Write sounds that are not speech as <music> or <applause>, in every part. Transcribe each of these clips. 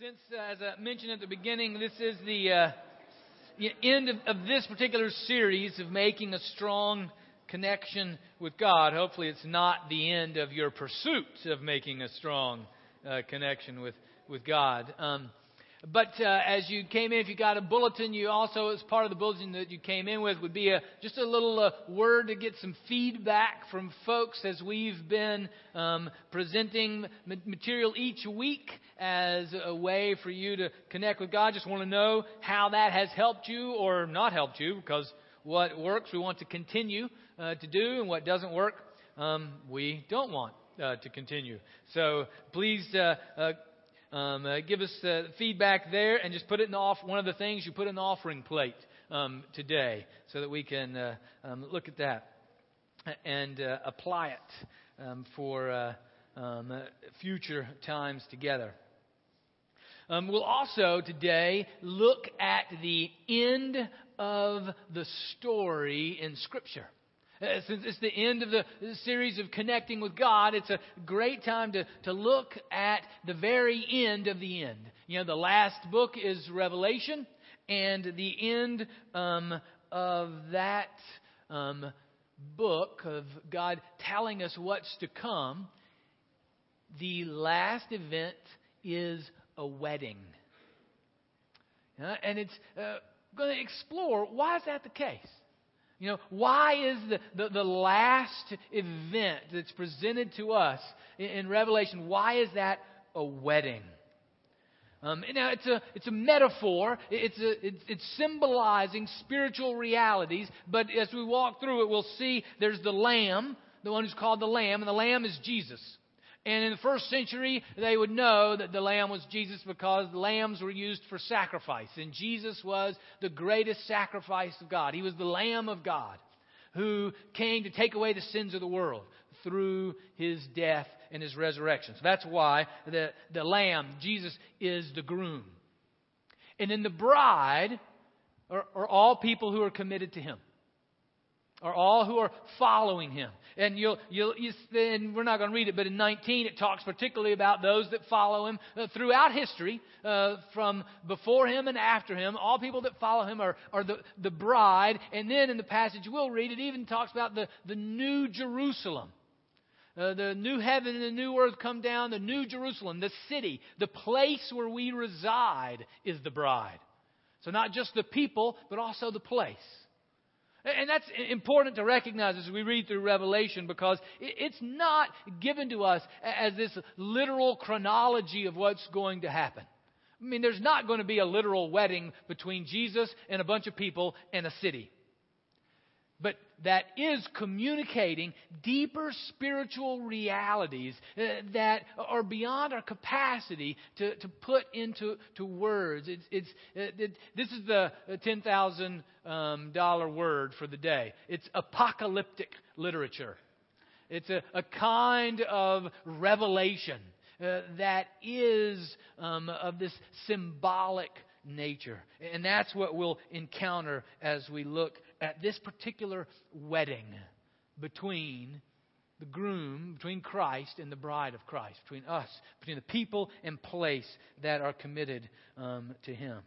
Since, uh, as I mentioned at the beginning, this is the uh, end of, of, this particular series of making a strong connection with God, hopefully it's not the end of your pursuit of making a strong uh, connection with, with God. Um, but uh, as you came in, if you got a bulletin, you also, as part of the bulletin that you came in with, would be a, just a little uh, word to get some feedback from folks as we've been um, presenting material each week as a way for you to connect with God. Just want to know how that has helped you or not helped you, because what works we want to continue uh, to do, and what doesn't work um, we don't want uh, to continue. So please uh, uh um, uh, give us uh, feedback there and just put it in the off. One of the things you put in the offering plate um, today, so that we can uh, um, look at that and uh, apply it um, for uh, um, future times together. Um, we'll also today look at the end of the story in Scripture. Uh, since it's the end of the series of connecting with God, it's a great time to, to look at the very end of the end. You know, the last book is Revelation, and the end um, of that um, book of God telling us what's to come, the last event is a wedding. Uh, and it's uh, going to explore why is that the case? You know, why is the, the, the, last event that's presented to us in, in Revelation, why is that a wedding? Um, now, it's a, it's a metaphor. It's, a, it's, it's symbolizing spiritual realities. But as we walk through it, we'll see there's the Lamb, the one who's called the Lamb, and the Lamb is Jesus. And in the first century, they would know that the lamb was Jesus because lambs were used for sacrifice. And Jesus was the greatest sacrifice of God. He was the Lamb of God who came to take away the sins of the world through his death and his resurrection. So that's why the, the lamb, Jesus, is the groom. And then the bride are, are all people who are committed to him are all who are following him. And you'll, you'll, you, and we're not going to read it, but in 19 it talks particularly about those that follow him uh, throughout history, uh, from before him and after him. All people that follow him are, are the, the bride. And then in the passage we'll read, it even talks about the, the new Jerusalem. Uh, the new heaven and the new earth come down, the new Jerusalem, the city, the place where we reside is the bride. So not just the people, but also the place. And that's important to recognize as we read through Revelation because it's not given to us as this literal chronology of what's going to happen. I mean, there's not going to be a literal wedding between Jesus and a bunch of people in a city that is communicating deeper spiritual realities uh, that are beyond our capacity to, to put into to words. It's, it's, uh, it, this is the $10,000 um, word for the day. It's apocalyptic literature. It's a, a kind of revelation uh, that is um, of this symbolic nature. And that's what we'll encounter as we look at this particular wedding between the groom, between Christ and the bride of Christ, between us, between the people and place that are committed um, to Him.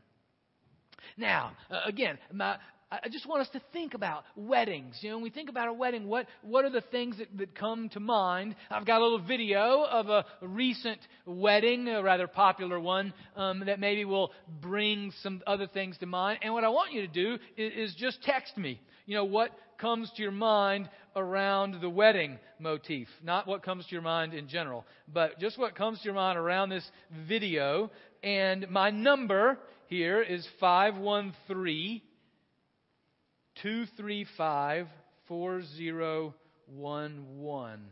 Now, uh, again, my, I just want us to think about weddings. You know, when we think about a wedding, what, what are the things that, that come to mind? I've got a little video of a, recent wedding, a rather popular one, um, that maybe will bring some other things to mind. And what I want you to do is, is just text me. You know, what comes to your mind around the wedding motif. Not what comes to your mind in general, but just what comes to your mind around this video. And my number here is 513- 235 4011.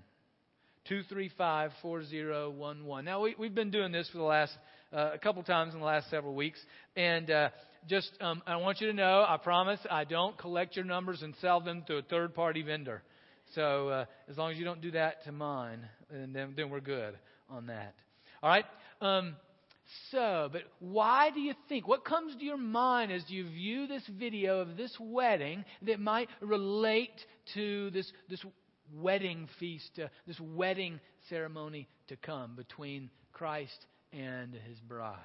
235 4011. Now, we, we've been doing this for the last, uh, a couple times in the last several weeks. And uh, just, um, I want you to know, I promise, I don't collect your numbers and sell them to a third party vendor. So, uh, as long as you don't do that to mine, then, then we're good on that. All right? Um, so, but why do you think? What comes to your mind as you view this video of this wedding that might relate to this, this wedding feast, uh, this wedding ceremony to come between Christ and his bride?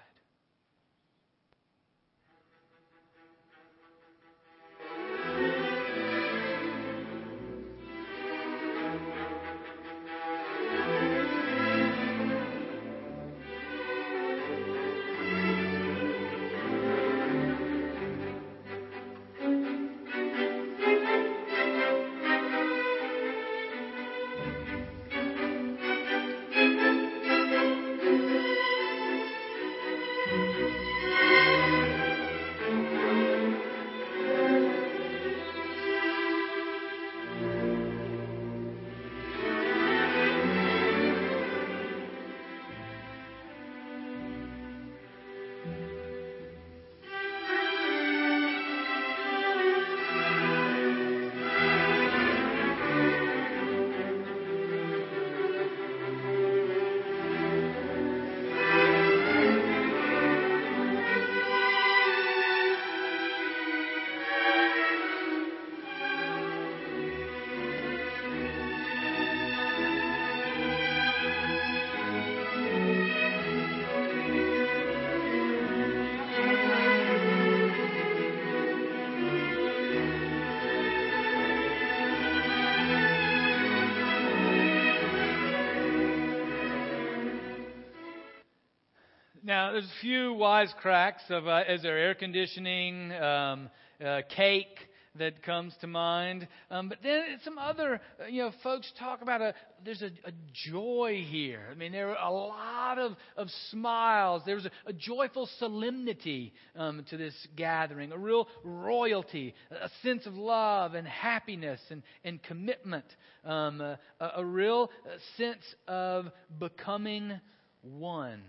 Now, there's a few wisecracks of uh, is there air conditioning, um, uh, cake that comes to mind, um, but then some other uh, you know folks talk about a there's a, a, joy here. I mean, there are a lot of of smiles. There's a, a joyful solemnity um, to this gathering, a real royalty, a sense of love and happiness and and commitment, um, a, a real sense of becoming one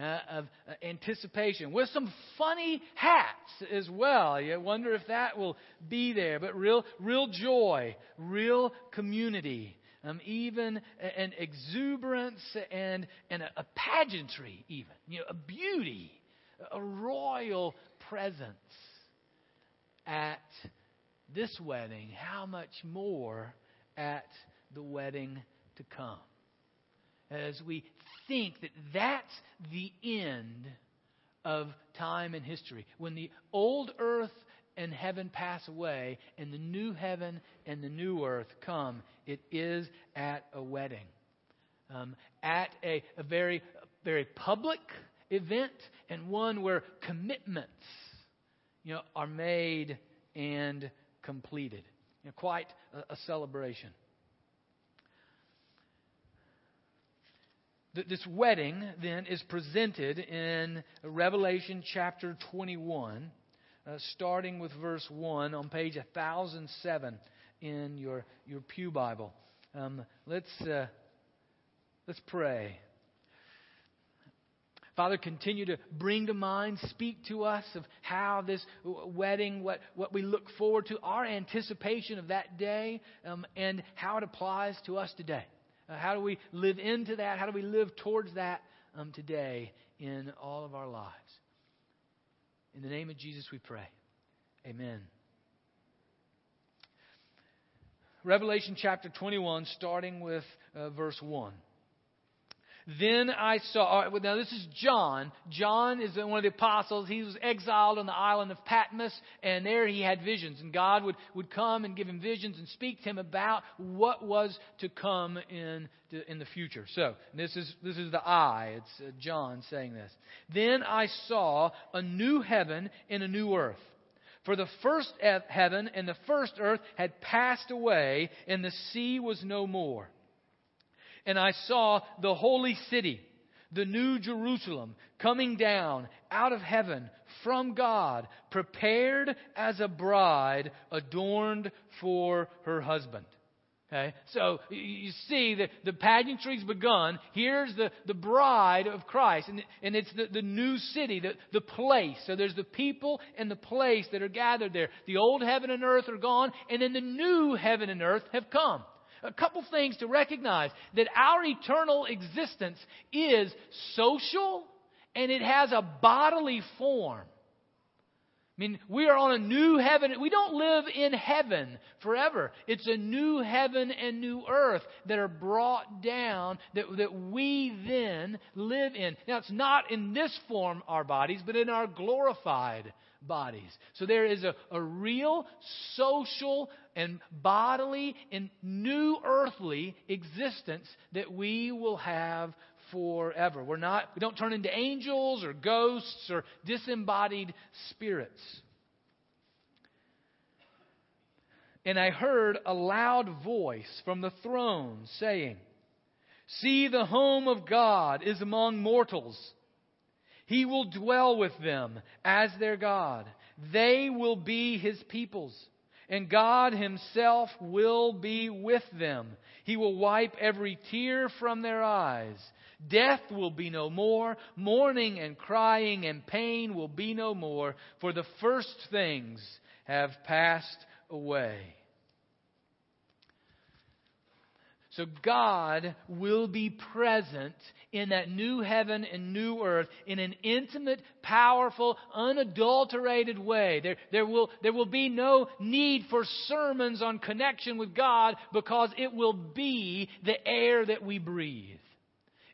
of uh, anticipation with some funny hats as well. You wonder if that will be there, but real, real joy, real community, um, even an exuberance and, and a, a pageantry, even, you know, a beauty, a royal presence at this wedding. How much more at the wedding to come? As we think that that's the end of time and history. When the old earth and heaven pass away and the new heaven and the new earth come, it is at a wedding. Um, at a, a very, very public event and one where commitments you know, are made and completed. You know, quite a, a celebration. This wedding then is presented in Revelation chapter 21, uh, starting with verse 1 on page 1007 in your, your Pew Bible. Um, let's, uh, let's pray. Father, continue to bring to mind, speak to us of how this wedding, what, what we look forward to, our anticipation of that day, um, and how it applies to us today. Uh, how do we live into that? How do we live towards that um, today in all of our lives? In the name of Jesus, we pray. Amen. Revelation chapter 21, starting with uh, verse 1. Then I saw, now this is John. John is one of the apostles. He was exiled on the island of Patmos, and there he had visions. And God would, would come and give him visions and speak to him about what was to come in, in the future. So, this is, this is the I. It's uh, John saying this. Then I saw a new heaven and a new earth. For the first heaven and the first earth had passed away, and the sea was no more and I saw the holy city, the new Jerusalem, coming down out of heaven from God, prepared as a bride adorned for her husband. Okay? So you see that the pageantry's begun. Here's the, the bride of Christ. And, and it's the, the new city, the, the place. So there's the people and the place that are gathered there. The old heaven and earth are gone, and then the new heaven and earth have come a couple things to recognize that our eternal existence is social and it has a bodily form. I mean, we are on a new heaven. We don't live in heaven forever. It's a new heaven and new earth that are brought down that, that we then live in. Now, it's not in this form, our bodies, but in our glorified bodies. So there is a, a real social and bodily and new earthly existence that we will have forever. We're not, we don't turn into angels or ghosts or disembodied spirits. And I heard a loud voice from the throne saying, See, the home of God is among mortals. He will dwell with them as their God. They will be his peoples and God Himself will be with them. He will wipe every tear from their eyes. Death will be no more. Mourning and crying and pain will be no more, for the first things have passed away. So God will be present in that new heaven and new earth in an intimate, powerful, unadulterated way. There, there, will, there will be no need for sermons on connection with God because it will be the air that we breathe.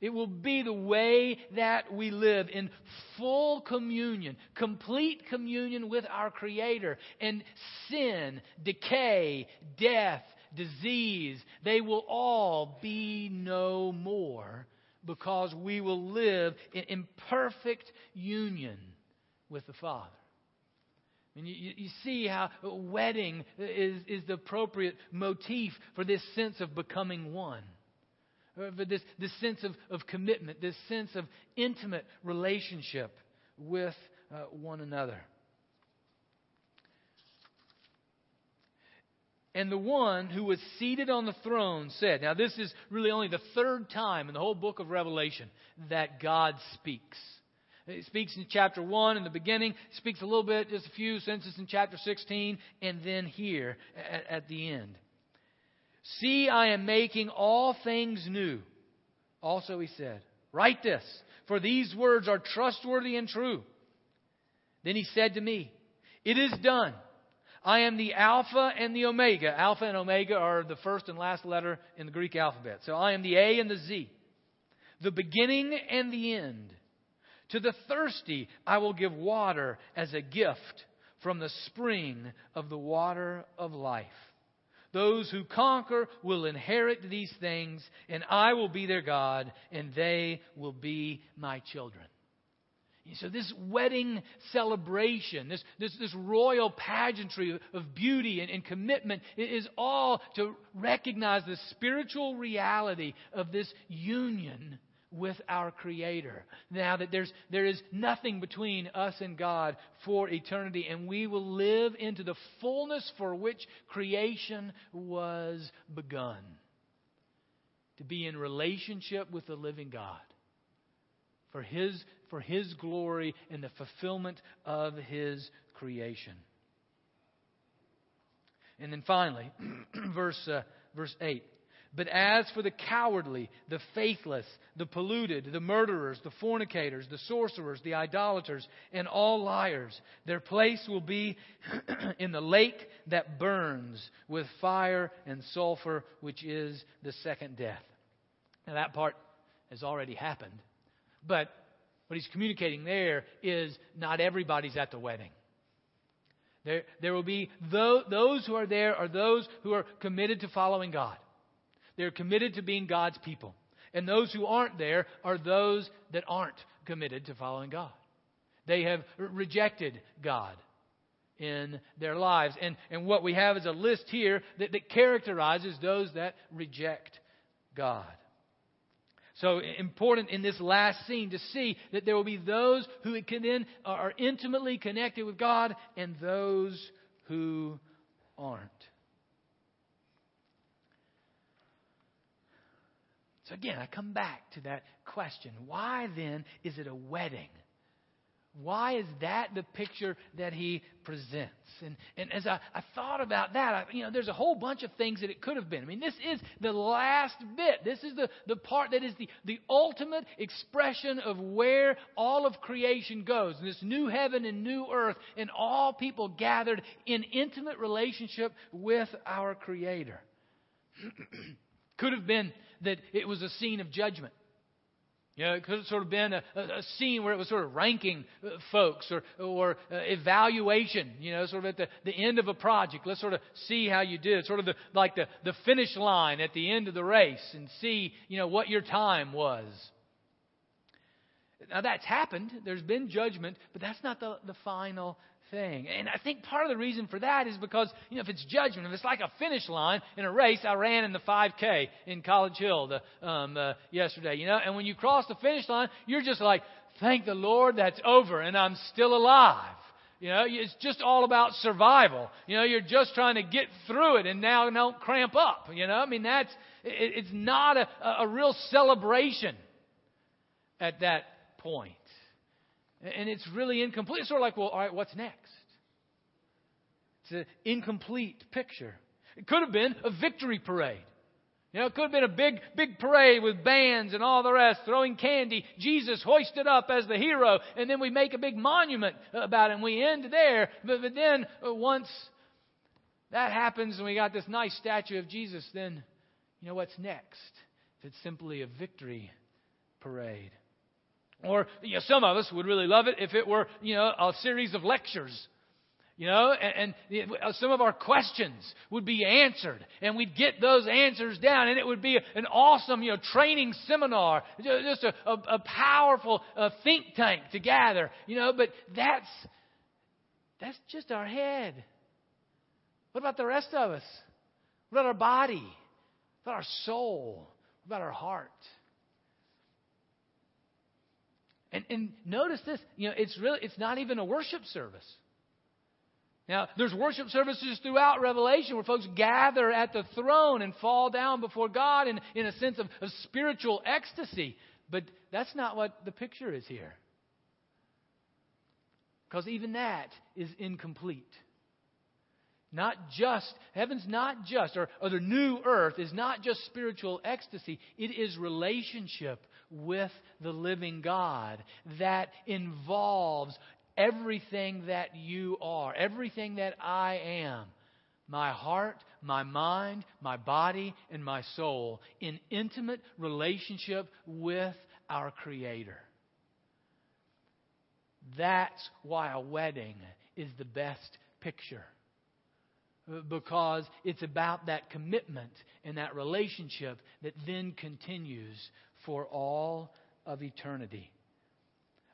It will be the way that we live in full communion, complete communion with our Creator. And sin, decay, death, disease, they will all be no more because we will live in, perfect union with the Father. And you, you, see how wedding is, is the appropriate motif for this sense of becoming one. Uh, for this, this sense of, of commitment, this sense of intimate relationship with uh, one another. And the one who was seated on the throne said, Now, this is really only the third time in the whole book of Revelation that God speaks. He speaks in chapter 1 in the beginning, speaks a little bit, just a few sentences in chapter 16, and then here at, at the end. See, I am making all things new. Also, he said, Write this, for these words are trustworthy and true. Then he said to me, It is done. I am the Alpha and the Omega. Alpha and Omega are the first and last letter in the Greek alphabet. So I am the A and the Z, the beginning and the end. To the thirsty, I will give water as a gift from the spring of the water of life. Those who conquer will inherit these things, and I will be their God, and they will be my children. So, this wedding celebration, this, this, this royal pageantry of beauty and, and commitment is all to recognize the spiritual reality of this union with our Creator. Now that there's, there is nothing between us and God for eternity, and we will live into the fullness for which creation was begun to be in relationship with the living God for His for His glory and the fulfillment of His creation. And then finally, <clears throat> verse, uh, verse 8. But as for the cowardly, the faithless, the polluted, the murderers, the fornicators, the sorcerers, the idolaters, and all liars, their place will be <clears throat> in the lake that burns with fire and sulfur, which is the second death. Now, that part has already happened. But what he's communicating there is not everybody's at the wedding. There, there will be those, those who are there are those who are committed to following God. They're committed to being God's people. And those who aren't there are those that aren't committed to following God. They have rejected God in their lives. And, and what we have is a list here that, that characterizes those that reject God. So important in this last scene to see that there will be those who can then uh, are intimately connected with God and those who aren't. So again, I come back to that question. Why then is it a wedding? Why is that the picture that he presents? And, and as I, I thought about that, I, you know, there's a whole bunch of things that it could have been. I mean, this is the last bit. This is the, the part that is the, the ultimate expression of where all of creation goes. This new heaven and new earth, and all people gathered in intimate relationship with our Creator. <clears throat> could have been that it was a scene of judgment. You know, it could have sort of been a, a scene where it was sort of ranking uh, folks or, or uh, evaluation, you know, sort of at the, the end of a project. Let's sort of see how you did. Sort of the, like the, the finish line at the end of the race and see, you know, what your time was. Now that's happened. There's been judgment, but that's not the, the final thing. And I think part of the reason for that is because, you know, if it's judgment, if it's like a finish line in a race, I ran in the 5K in College Hill the, um, uh, yesterday, you know, and when you cross the finish line, you're just like, thank the Lord that's over and I'm still alive. You know, it's just all about survival. You know, you're just trying to get through it and now don't cramp up. You know, I mean, that's, it, it's not a, a real celebration at that point. And it's really incomplete. It's sort of like, well, all right, what's next? It's an incomplete picture. It could have been a victory parade. You know, it could have been a big, big parade with bands and all the rest, throwing candy, Jesus hoisted up as the hero, and then we make a big monument about it, and we end there. But, but then, uh, once that happens and we got this nice statue of Jesus, then, you know, what's next? If it's simply a victory parade. Or, you know, some of us would really love it if it were, you know, a series of lectures. You know, and, and, uh, some of our questions would be answered, and we'd get those answers down, and it would be an awesome, you know, training seminar, just a, a, a powerful uh, think tank to gather. You know, but that's that's just our head. What about the rest of us? What about our body? What about our soul? What about our heart? And, and notice this, you know, it's really it's not even a worship service. Now, there's worship services throughout Revelation where folks gather at the throne and fall down before God in, in a sense of, of spiritual ecstasy. But that's not what the picture is here. Because even that is incomplete. Not just, heaven's not just, or, or the new earth is not just spiritual ecstasy, it is relationship with the living God that involves everything that you are, everything that I am, my heart, my mind, my body, and my soul, in intimate relationship with our Creator. That's why a wedding is the best picture. Because it's about that commitment and that relationship that then continues for all of eternity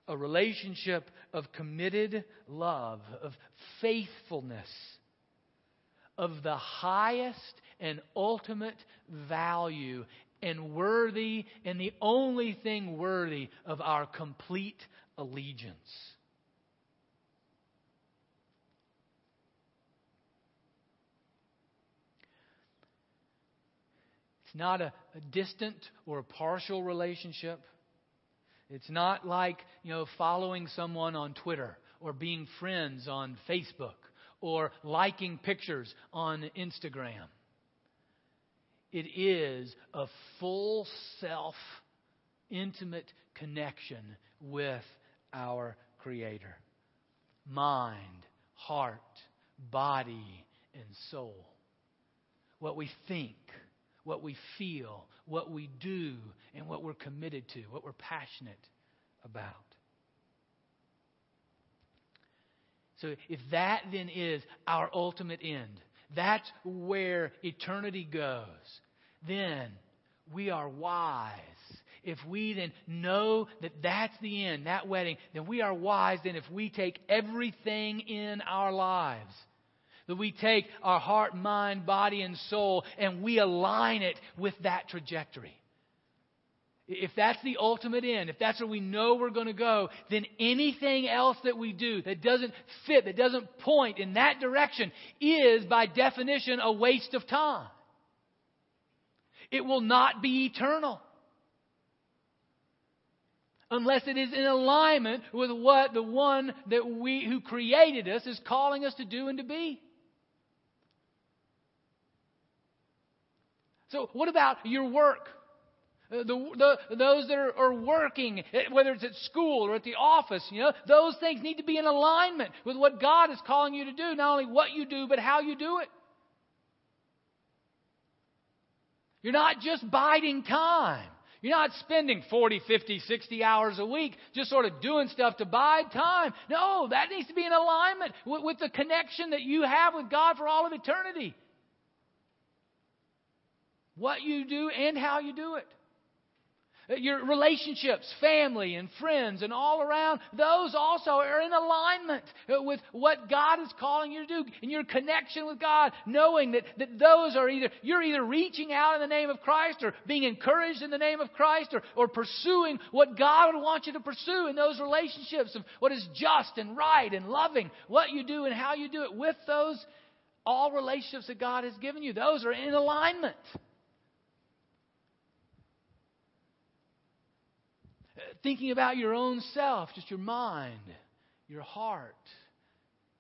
a relationship of committed love, of faithfulness, of the highest and ultimate value, and worthy, and the only thing worthy of our complete allegiance. It's not a, a distant or a partial relationship. It's not like, you know, following someone on Twitter or being friends on Facebook or liking pictures on Instagram. It is a full self, intimate connection with our Creator. Mind, heart, body, and soul. What we think, what we feel, what we do, and what we're committed to, what we're passionate about. So, if that then is our ultimate end, that's where eternity goes, then we are wise. If we then know that that's the end, that wedding, then we are wise then if we take everything in our lives that we take our heart, mind, body, and soul and we align it with that trajectory. If that's the ultimate end, if that's where we know we're going to go, then anything else that we do that doesn't fit, that doesn't point in that direction, is by definition a waste of time. It will not be eternal. Unless it is in alignment with what the one that we, who created us is calling us to do and to be. So, what about your work? Uh, the, the, those that are, are, working, eh, whether it's at school or at the office, you know, those things need to be in alignment with what God is calling you to do. Not only what you do, but how you do it. You're not just biding time. You're not spending 40, 50, 60 hours a week just sort of doing stuff to bide time. No, that needs to be in alignment with, with the connection that you have with God for all of eternity what you do and how you do it. Your relationships, family and friends and all around, those also are in alignment with what God is calling you to do and your connection with God, knowing that, that those are either, you're either reaching out in the name of Christ or being encouraged in the name of Christ or, or pursuing what God would want you to pursue in those relationships of what is just and right and loving, what you do and how you do it with those, all relationships that God has given you. Those are in alignment. Thinking about your own self, just your mind, your heart,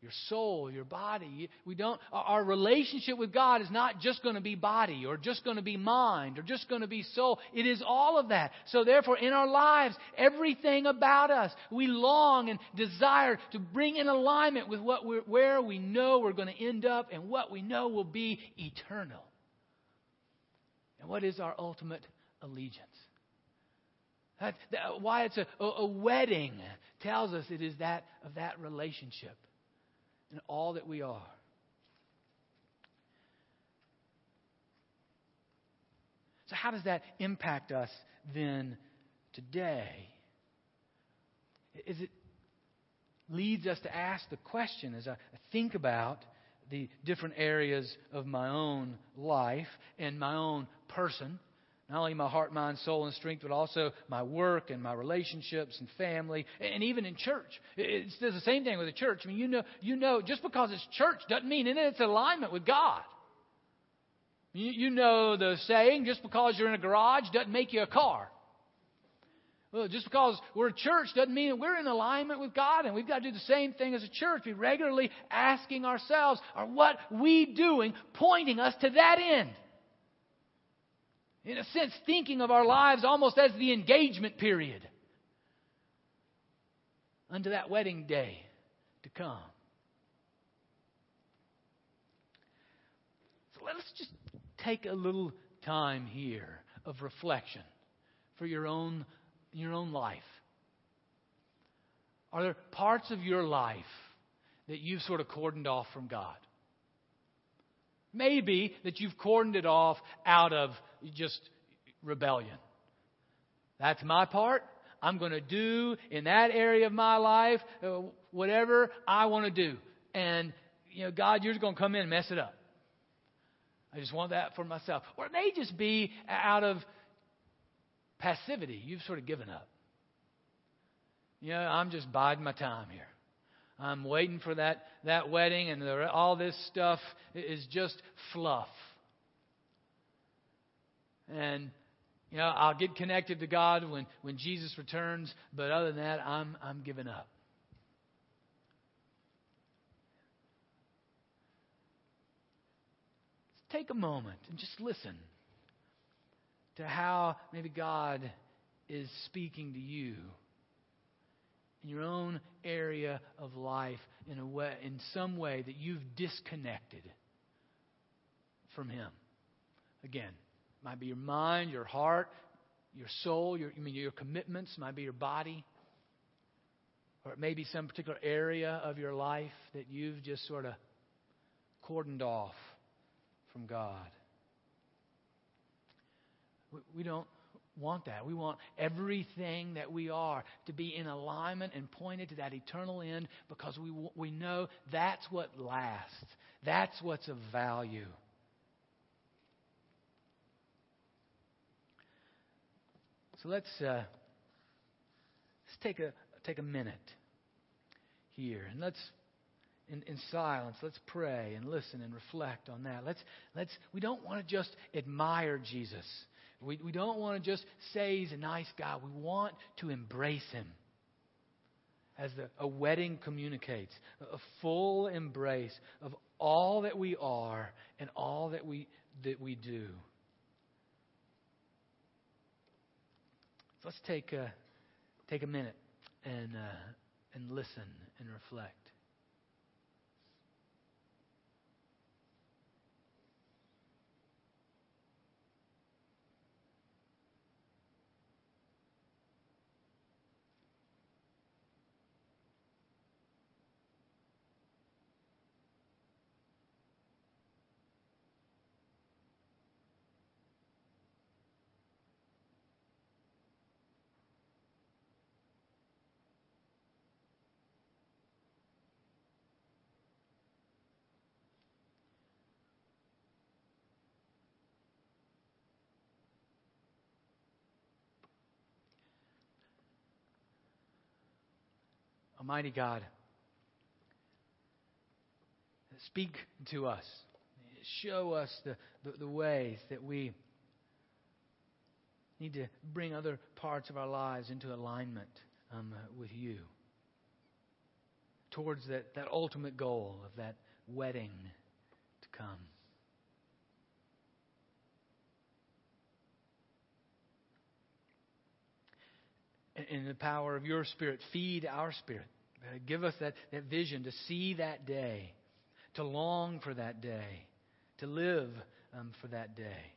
your soul, your body. We don't, our relationship with God is not just going to be body or just going to be mind or just going to be soul. It is all of that. So therefore, in our lives, everything about us, we long and desire to bring in alignment with what we're, where we know we're going to end up and what we know will be eternal. And what is our ultimate allegiance? That, uh, why it's a, a wedding tells us it is that of that relationship. and all that we are. So, how does that impact us then today? Is it leads us to ask the question as I think about the different areas of my own life and my own person. Not only my heart, mind, soul, and strength, but also my work and my relationships and family, and even in church. It's the same thing with the church. I mean, you know, you know, just because it's church doesn't mean in it's alignment with God. You, you know the saying, just because you're in a garage doesn't make you a car. Well, just because we're a church doesn't mean that we're in alignment with God, and we've got to do the same thing as a church. Be regularly asking ourselves, are what we doing pointing us to that end? In a sense, thinking of our lives almost as the engagement period unto that wedding day to come. So let's just take a little time here of reflection for your own your own life? Are there parts of your life that you've sort of cordoned off from God? Maybe that you've cordoned it off out of just rebellion. That's my part. I'm going to do in that area of my life uh, whatever I want to do. And, you know, God, you're just going to come in and mess it up. I just want that for myself. Or it may just be out of passivity. You've sort of given up. You know, I'm just biding my time here. I'm waiting for that, that wedding, and the, all this stuff is just fluff. And, you know, I'll get connected to God when, when Jesus returns, but other than that, I'm, I'm giving up. Take a moment and just listen to how maybe God is speaking to you in your own area of life in a way in some way that you've disconnected from him. Again might be your mind your heart your soul your I mean your commitments might be your body or it may be some particular area of your life that you've just sort of cordoned off from God. We don't want that. We want everything that we are to be in alignment and pointed to that eternal end because we, we know that's what lasts. That's what's of value. So let's, uh, let's take, a, take a minute here and let's in, in silence. Let's pray and listen and reflect on that. Let's, let's, we don't want to just admire Jesus. We, we don't want to just say he's a nice guy. We want to embrace him. As the, a wedding communicates, a full embrace of all that we are and all that we, that we do. So let's take a, take a minute and, uh, and listen and reflect. Almighty God, speak to us. Show us the, the, the, ways that we need to bring other parts of our lives into alignment um, with you towards that, that ultimate goal of that wedding to come. in the power of your Spirit, feed our spirit. Give us that, that vision to see that day, to long for that day, to live um, for that day.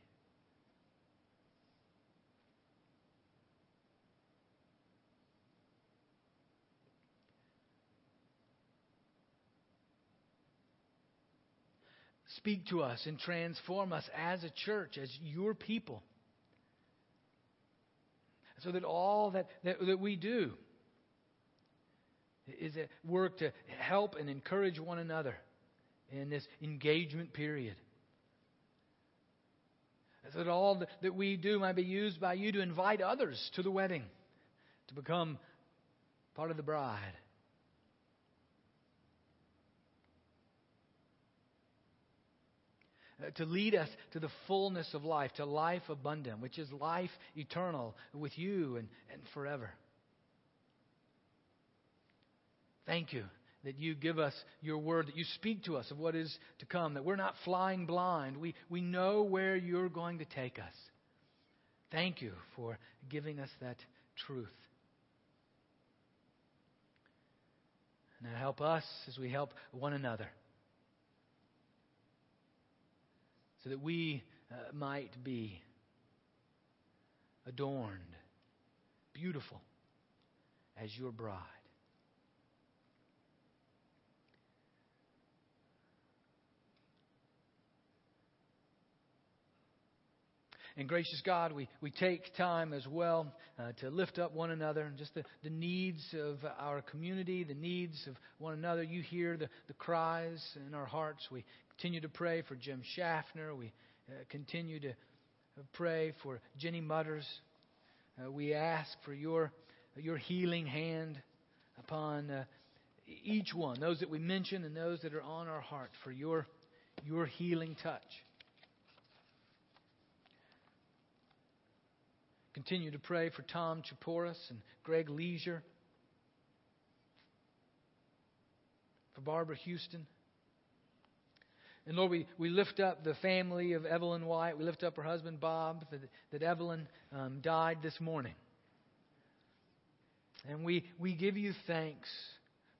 speak to us and transform us as a church, as your people. So that all that, that, that we do is a work to help and encourage one another in this engagement period. So that all that we do might be used by you to invite others to the wedding, to become part of the bride. Uh, to lead us to the fullness of life, to life abundant, which is life eternal with you and, and forever. Thank you that you give us your word, that you speak to us of what is to come, that we're not flying blind. We, we know where you're going to take us. Thank you for giving us that truth. Now help us as we help one another. so that we uh, might be adorned, beautiful as your bride. And gracious God, we, we take time as well uh, to lift up one another and just the, the needs of our community, the needs of one another. You hear the, the cries in our hearts. We continue to pray for Jim Schaffner. We uh, continue to pray for Jenny Mutters. Uh, we ask for your, your healing hand upon uh, each one, those that we mention and those that are on our heart, for your, your healing touch. Continue to pray for Tom Chaporis and Greg Leisure, for Barbara Houston. And Lord, we, we lift up the family of Evelyn White. We lift up her husband, Bob, that, that Evelyn um, died this morning. And we, we give you thanks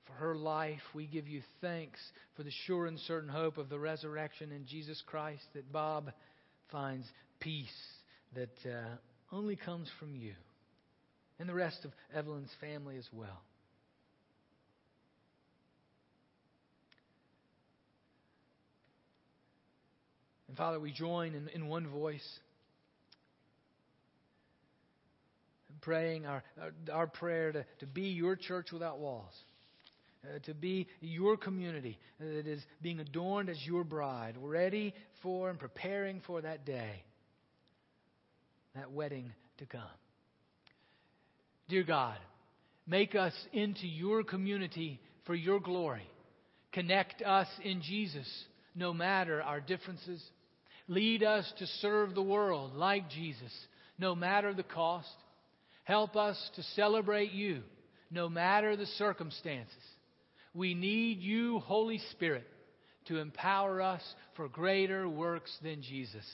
for her life. We give you thanks for the sure and certain hope of the resurrection in Jesus Christ, that Bob finds peace that uh, only comes from you and the rest of Evelyn's family as well. And Father, we join in, in one voice, praying our, our, our, prayer to, to be your church without walls. Uh, to be your community that is being adorned as your bride, ready for and preparing for that day that wedding to come. Dear God, make us into your community for your glory. Connect us in Jesus no matter our differences. Lead us to serve the world like Jesus no matter the cost. Help us to celebrate you no matter the circumstances. We need you, Holy Spirit, to empower us for greater works than Jesus.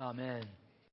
Amen.